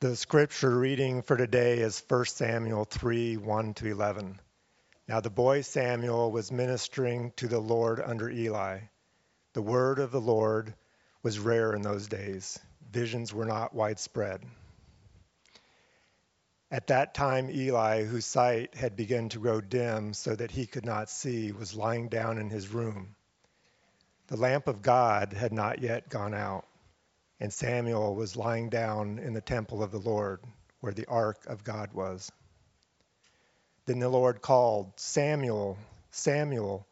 The scripture reading for today is 1 Samuel 3 1 to 11. Now the boy Samuel was ministering to the Lord under Eli. The word of the Lord was rare in those days, visions were not widespread. At that time, Eli, whose sight had begun to grow dim so that he could not see, was lying down in his room. The lamp of God had not yet gone out and Samuel was lying down in the temple of the Lord, where the ark of God was. Then the Lord called, Samuel, Samuel.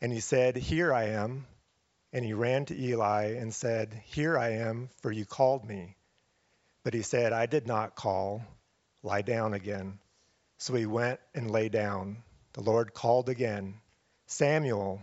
And he said, Here I am. And he ran to Eli and said, Here I am, for you called me. But he said, I did not call. Lie down again. So he went and lay down. The Lord called again, Samuel,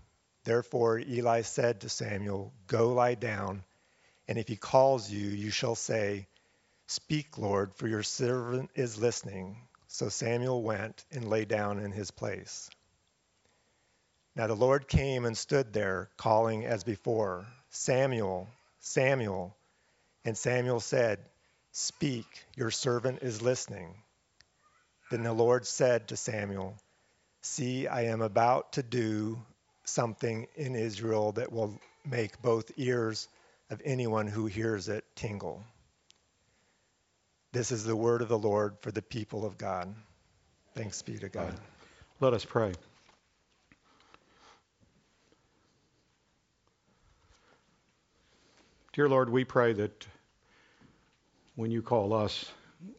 Therefore Eli said to Samuel, Go lie down, and if he calls you, you shall say, Speak, Lord, for your servant is listening. So Samuel went and lay down in his place. Now the Lord came and stood there, calling as before, Samuel, Samuel. And Samuel said, Speak, your servant is listening. Then the Lord said to Samuel, See, I am about to do something in Israel that will make both ears of anyone who hears it tingle. This is the word of the Lord for the people of God. Thanks be to God. Let us pray. Dear Lord, we pray that when you call us,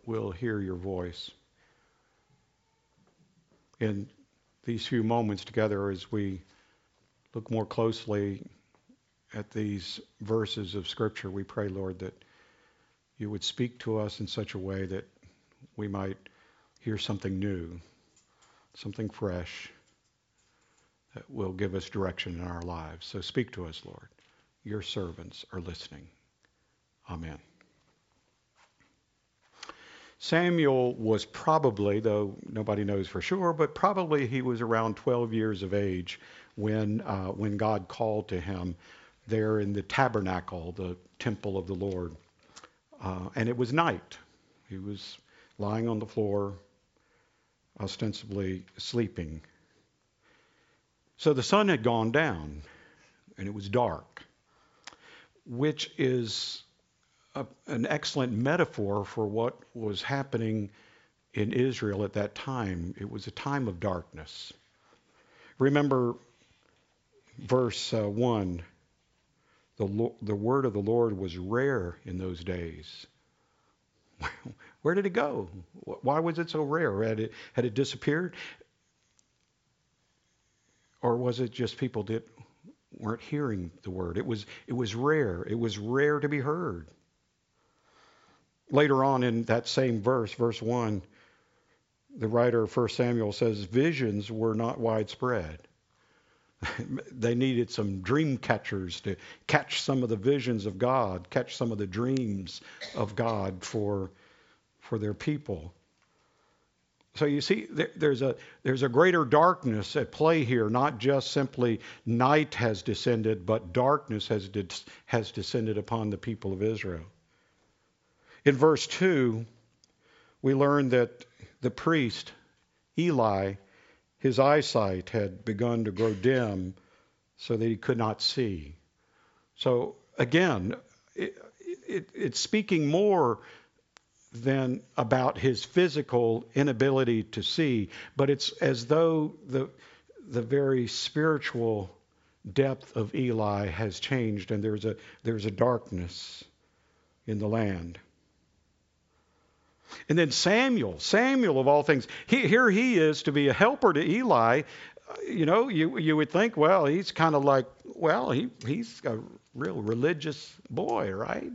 we'll hear your voice. In these few moments together, as we look more closely at these verses of Scripture, we pray, Lord, that you would speak to us in such a way that we might hear something new, something fresh that will give us direction in our lives. So speak to us, Lord. Your servants are listening. Amen. Samuel was probably, though nobody knows for sure, but probably he was around 12 years of age when, uh, when God called to him there in the tabernacle, the temple of the Lord. Uh, and it was night. He was lying on the floor, ostensibly sleeping. So the sun had gone down, and it was dark, which is a, an excellent metaphor for what was happening in Israel at that time. It was a time of darkness. Remember verse uh, 1 the, the word of the Lord was rare in those days. Where did it go? Why was it so rare? Had it, had it disappeared? Or was it just people that weren't hearing the word? It was, it was rare. It was rare to be heard. Later on in that same verse, verse 1, the writer of 1 Samuel says, Visions were not widespread. they needed some dream catchers to catch some of the visions of God, catch some of the dreams of God for, for their people. So you see, there, there's a there's a greater darkness at play here. Not just simply night has descended, but darkness has de- has descended upon the people of Israel. In verse two, we learn that the priest Eli his eyesight had begun to grow dim so that he could not see. So again, it, it, it's speaking more than about his physical inability to see, but it's as though the, the very spiritual depth of Eli has changed and there's a, there's a darkness in the land. And then Samuel, Samuel of all things, he, here he is to be a helper to Eli. Uh, you know, you, you would think, well, he's kind of like, well, he, he's a real religious boy, right?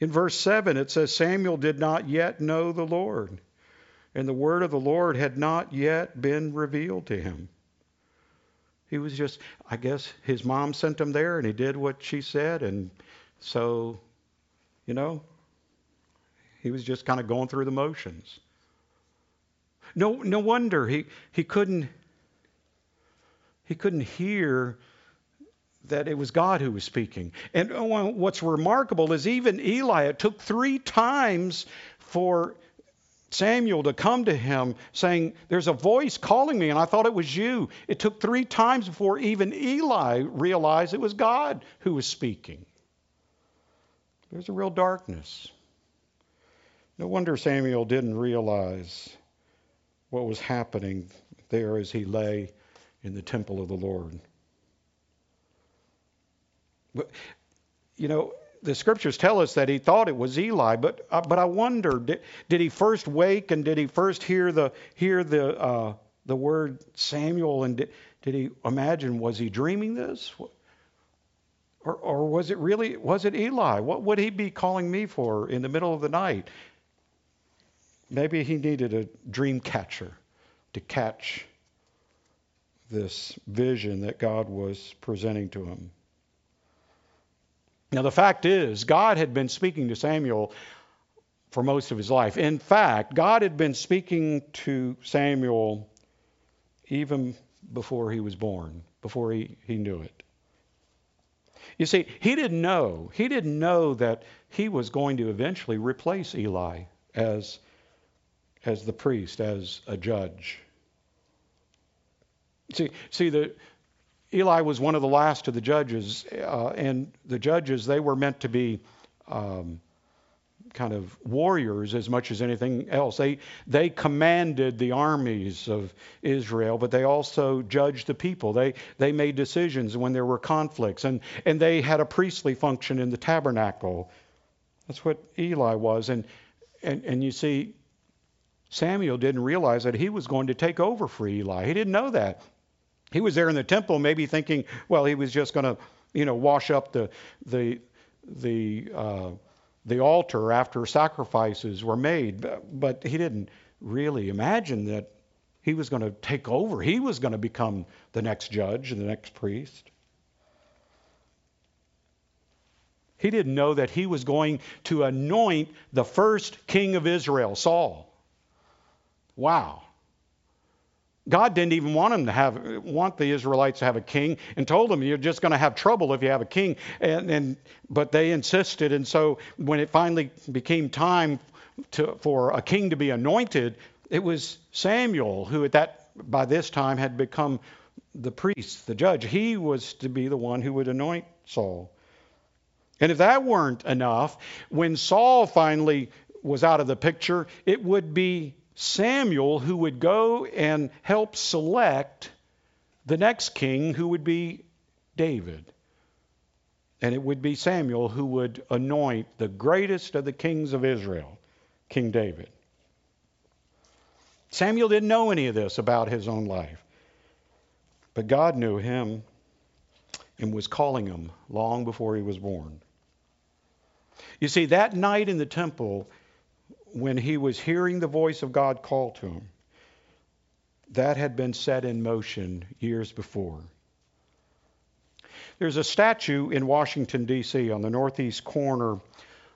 In verse 7, it says, Samuel did not yet know the Lord, and the word of the Lord had not yet been revealed to him. He was just, I guess his mom sent him there and he did what she said. And so, you know, he was just kind of going through the motions. No, no wonder he, he couldn't he couldn't hear that it was God who was speaking. And oh, what's remarkable is even Eli, it took three times for Samuel to come to him saying, There's a voice calling me, and I thought it was you. It took three times before even Eli realized it was God who was speaking. There's a real darkness. No wonder Samuel didn't realize what was happening there as he lay in the temple of the Lord. But, you know, the scriptures tell us that he thought it was Eli, but uh, but I wonder did, did he first wake and did he first hear the hear the uh, the word Samuel and did, did he imagine was he dreaming this? Or, or was it really was it Eli? What would he be calling me for in the middle of the night? Maybe he needed a dream catcher to catch this vision that God was presenting to him. Now, the fact is, God had been speaking to Samuel for most of his life. In fact, God had been speaking to Samuel even before he was born, before he, he knew it. You see, he didn't know. He didn't know that he was going to eventually replace Eli as, as the priest, as a judge. See, see the, Eli was one of the last of the judges, uh, and the judges, they were meant to be um, kind of warriors as much as anything else. They, they commanded the armies of Israel, but they also judged the people. They, they made decisions when there were conflicts, and, and they had a priestly function in the tabernacle. That's what Eli was. And, and, and you see, Samuel didn't realize that he was going to take over for Eli. He didn't know that. He was there in the temple, maybe thinking, well, he was just going to, you know, wash up the the the uh, the altar after sacrifices were made, but he didn't really imagine that he was going to take over. He was going to become the next judge and the next priest. He didn't know that he was going to anoint the first king of Israel, Saul. Wow. God didn't even want him to have want the Israelites to have a king, and told them you're just going to have trouble if you have a king. And, and but they insisted, and so when it finally became time to, for a king to be anointed, it was Samuel who, at that by this time, had become the priest, the judge. He was to be the one who would anoint Saul. And if that weren't enough, when Saul finally was out of the picture, it would be Samuel who would go and help select the next king, who would be David. And it would be Samuel who would anoint the greatest of the kings of Israel, King David. Samuel didn't know any of this about his own life, but God knew him and was calling him long before he was born. You see, that night in the temple, when he was hearing the voice of God call to him, that had been set in motion years before. There's a statue in Washington, D.C., on the northeast corner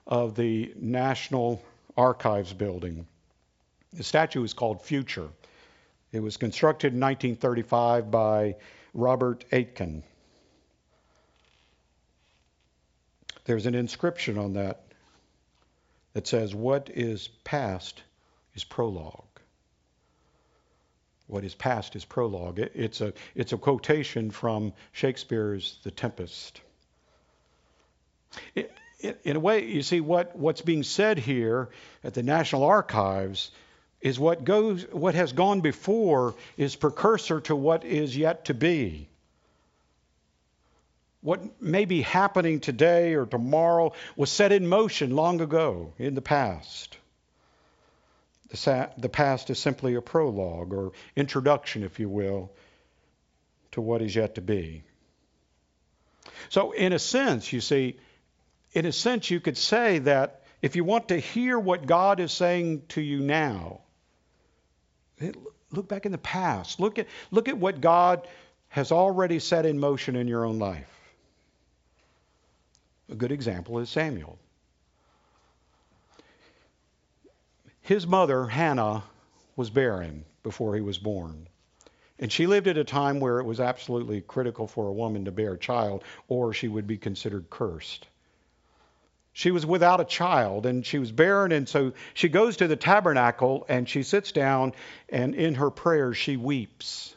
of the National Archives building. The statue is called Future. It was constructed in 1935 by Robert Aitken. There's an inscription on that that says, What is past is prologue. What is past is prologue. it's, a, it's a quotation from Shakespeare's The Tempest. It, it, in a way, you see, what, what's being said here at the National Archives is what, goes, what has gone before is precursor to what is yet to be what may be happening today or tomorrow was set in motion long ago in the past. The, the past is simply a prologue or introduction, if you will, to what is yet to be. So, in a sense, you see, in a sense, you could say that if you want to hear what God is saying to you now, eh, look back in the past. Look at, look at what God has already set in motion in your own life. A good example is Samuel. His mother, Hannah, was barren before he was born. And she lived at a time where it was absolutely critical for a woman to bear a child, or she would be considered cursed. She was without a child and she was barren, and so she goes to the tabernacle and she sits down, and in her prayers, she weeps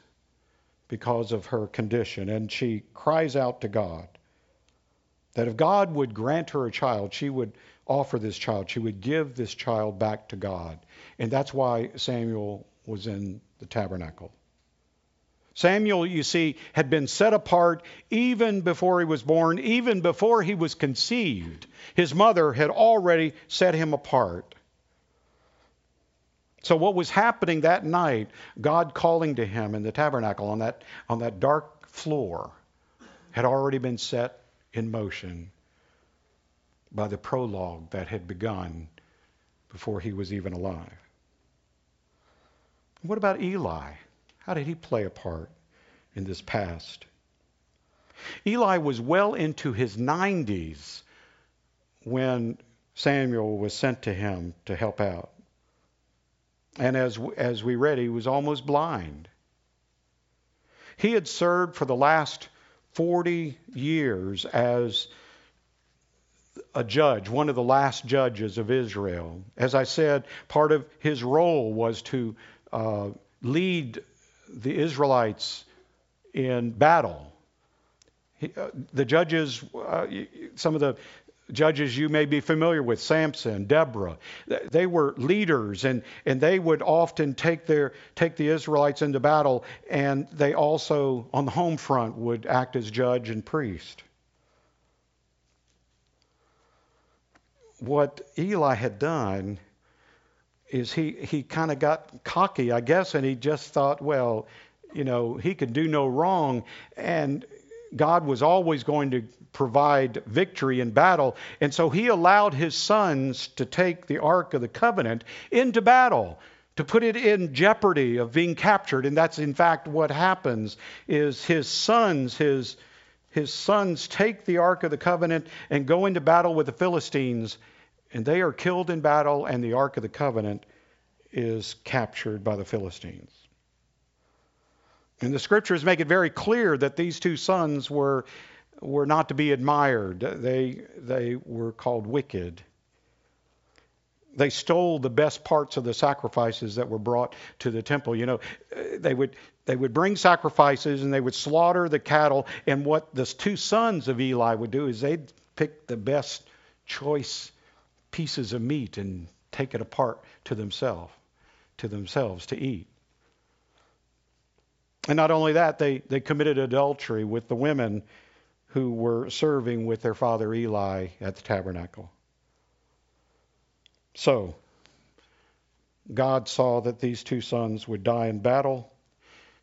because of her condition, and she cries out to God that if God would grant her a child, she would offer this child. She would give this child back to God. And that's why Samuel was in the tabernacle. Samuel, you see, had been set apart even before he was born, even before he was conceived. His mother had already set him apart. So what was happening that night, God calling to him in the tabernacle on that on that dark floor had already been set in motion by the prologue that had begun before he was even alive. What about Eli? How did he play a part in this past? Eli was well into his 90s when Samuel was sent to him to help out. And as, as we read, he was almost blind. He had served for the last 40 years as a judge, one of the last judges of Israel. As I said, part of his role was to uh, lead the Israelites in battle. He, uh, the judges, uh, some of the judges you may be familiar with, Samson, Deborah, they were leaders and, and they would often take, their, take the Israelites into battle, and they also, on the home front, would act as judge and priest. What Eli had done is he, he kind of got cocky, I guess, and he just thought, well, you know, he could do no wrong. And God was always going to provide victory in battle. And so he allowed his sons to take the Ark of the Covenant into battle to put it in jeopardy of being captured and that's in fact what happens is his sons his his sons take the ark of the covenant and go into battle with the Philistines and they are killed in battle and the ark of the covenant is captured by the Philistines and the scriptures make it very clear that these two sons were, were not to be admired. They, they were called wicked. They stole the best parts of the sacrifices that were brought to the temple. You know, they would, they would bring sacrifices and they would slaughter the cattle. And what the two sons of Eli would do is they'd pick the best choice pieces of meat and take it apart to themselves, to themselves to eat. And not only that, they, they committed adultery with the women who were serving with their father Eli at the tabernacle. So, God saw that these two sons would die in battle.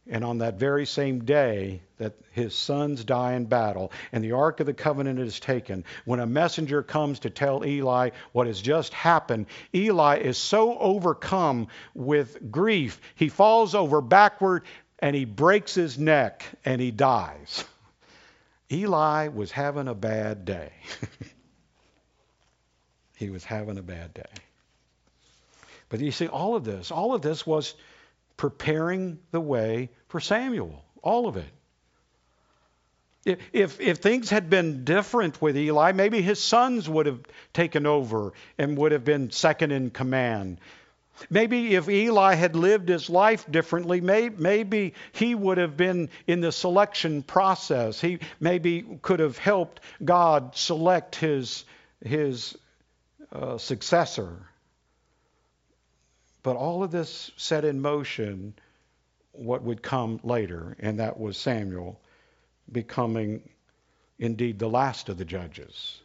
And on that very same day that his sons die in battle and the Ark of the Covenant is taken, when a messenger comes to tell Eli what has just happened, Eli is so overcome with grief, he falls over backward and he breaks his neck and he dies. Eli was having a bad day. he was having a bad day. But you see, all of this, all of this was preparing the way for Samuel. All of it. If, if, things had been different with Eli, maybe his sons would have taken over and would have been second in command. Maybe if Eli had lived his life differently, may, maybe he would have been in the selection process. He maybe could have helped God select his, his uh, successor. But all of this set in motion what would come later, and that was Samuel becoming indeed the last of the judges.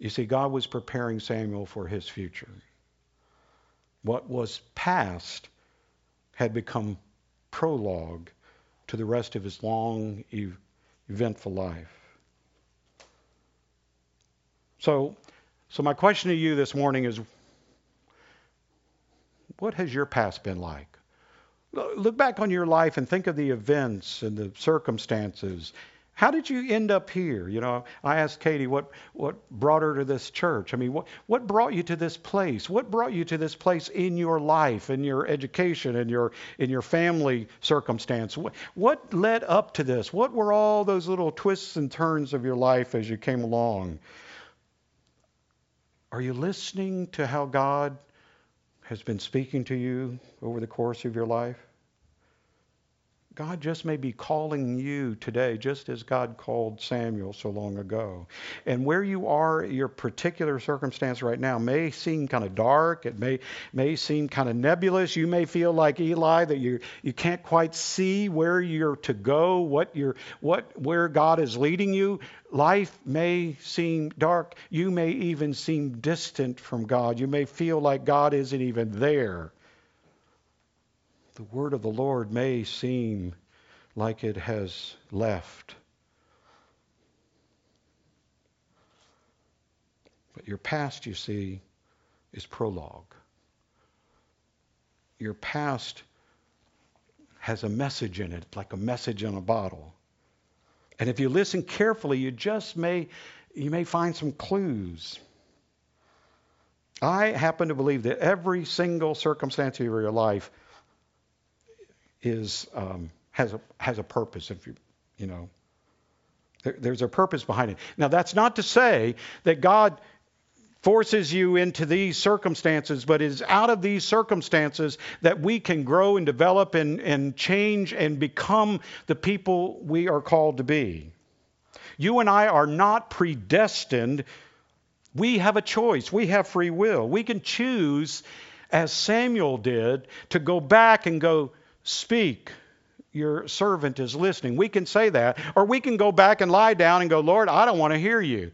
You see, God was preparing Samuel for his future. What was past had become prologue to the rest of his long, eventful life. So, so my question to you this morning is what has your past been like? Look back on your life and think of the events and the circumstances how did you end up here? You know, I asked Katie what, what brought her to this church. I mean, what, what brought you to this place? What brought you to this place in your life, in your education, in your, in your family circumstance? What, what led up to this? What were all those little twists and turns of your life as you came along? Are you listening to how God has been speaking to you over the course of your life? God just may be calling you today, just as God called Samuel so long ago. And where you are, your particular circumstance right now may seem kind of dark. It may may seem kind of nebulous. You may feel like Eli that you you can't quite see where you're to go, what you're what where God is leading you. Life may seem dark. You may even seem distant from God. You may feel like God isn't even there the word of the Lord may seem like it has left. But your past, you see, is prologue. Your past has a message in it, like a message in a bottle. And if you listen carefully, you just may you may find some clues. I happen to believe that every single circumstance of your life is um, has a has a purpose. If you you know, there, there's a purpose behind it. Now that's not to say that God forces you into these circumstances, but it is out of these circumstances that we can grow and develop and, and change and become the people we are called to be. You and I are not predestined. We have a choice. We have free will. We can choose, as Samuel did, to go back and go, Speak, your servant is listening. We can say that. Or we can go back and lie down and go, Lord, I don't want to hear you.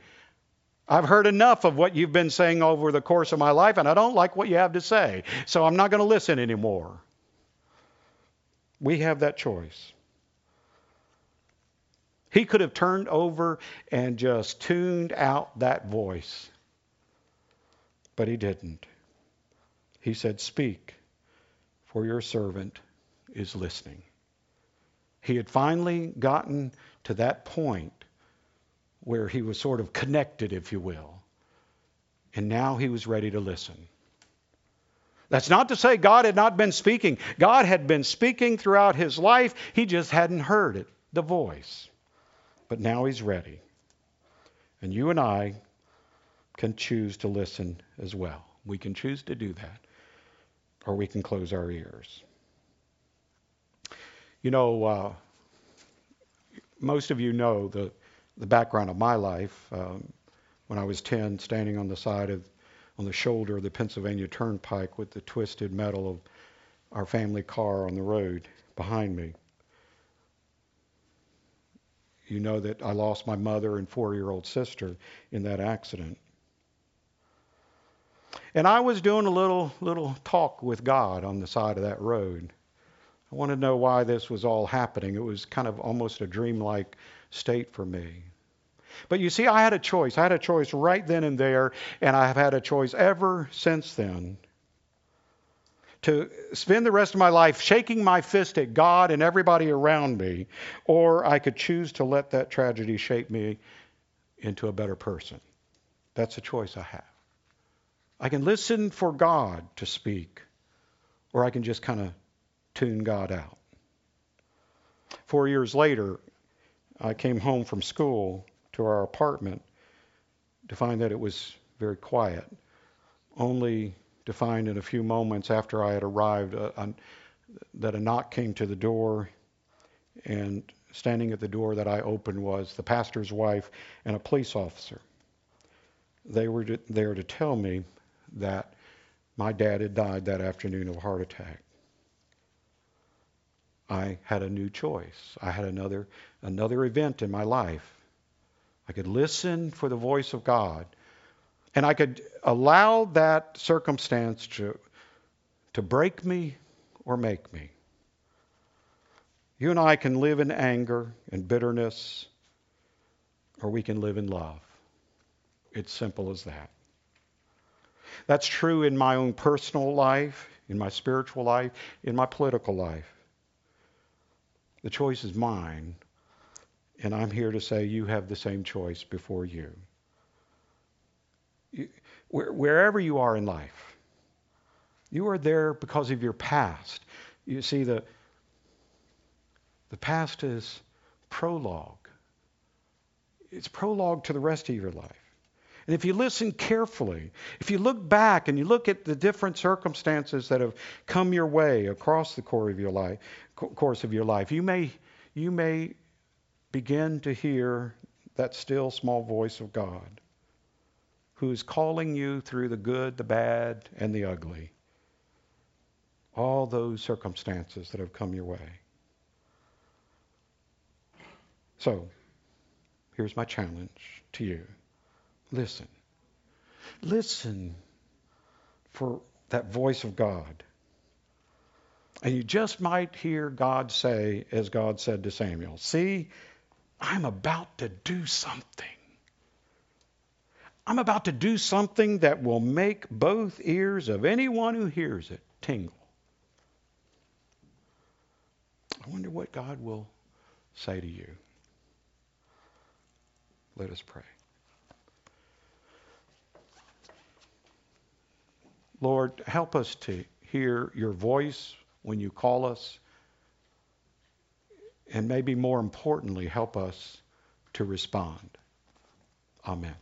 I've heard enough of what you've been saying over the course of my life, and I don't like what you have to say. So I'm not going to listen anymore. We have that choice. He could have turned over and just tuned out that voice, but he didn't. He said, Speak, for your servant is listening. He had finally gotten to that point where he was sort of connected, if you will. And now he was ready to listen. That's not to say God had not been speaking. God had been speaking throughout his life. He just hadn't heard it, the voice. But now he's ready. And you and I can choose to listen as well. We can choose to do that, or we can close our ears. You know, uh, most of you know the, the background of my life. Um, when I was 10, standing on the side of, on the shoulder of the Pennsylvania Turnpike with the twisted metal of our family car on the road behind me. You know that I lost my mother and four year old sister in that accident. And I was doing a little little talk with God on the side of that road. I want to know why this was all happening. It was kind of almost a dreamlike state for me. But you see, I had a choice. I had a choice right then and there, and I have had a choice ever since then to spend the rest of my life shaking my fist at God and everybody around me, or I could choose to let that tragedy shape me into a better person. That's a choice I have. I can listen for God to speak, or I can just kind of tune God out. Four years later, I came home from school to our apartment to find that it was very quiet, only to find in a few moments after I had arrived uh, that a knock came to the door, and standing at the door that I opened was the pastor's wife and a police officer. They were to, there to tell me that my dad had died that afternoon of a heart attack. I had a new choice. I had another another event in my life. I could listen for the voice of God. And I could allow that circumstance to, to break me or make me. You and I can live in anger and bitterness, or we can live in love. It's simple as that. That's true in my own personal life, in my spiritual life, in my political life. The choice is mine, and I'm here to say you have the same choice before you. wherever you are in life, you are there because of your past. You see, the, the past is prologue. It's prologue to the rest of your life. And if you listen carefully, if you look back and you look at the different circumstances that have come your way across the course of your life, course of your life, you may you may begin to hear that still small voice of God who is calling you through the good, the bad, and the ugly. All those circumstances that have come your way. So, here's my challenge to you. Listen. Listen for that voice of God. And you just might hear God say, as God said to Samuel, See, I'm about to do something. I'm about to do something that will make both ears of anyone who hears it tingle. I wonder what God will say to you. Let us pray. Lord, help us to hear your voice when you call us. And maybe more importantly, help us to respond. Amen.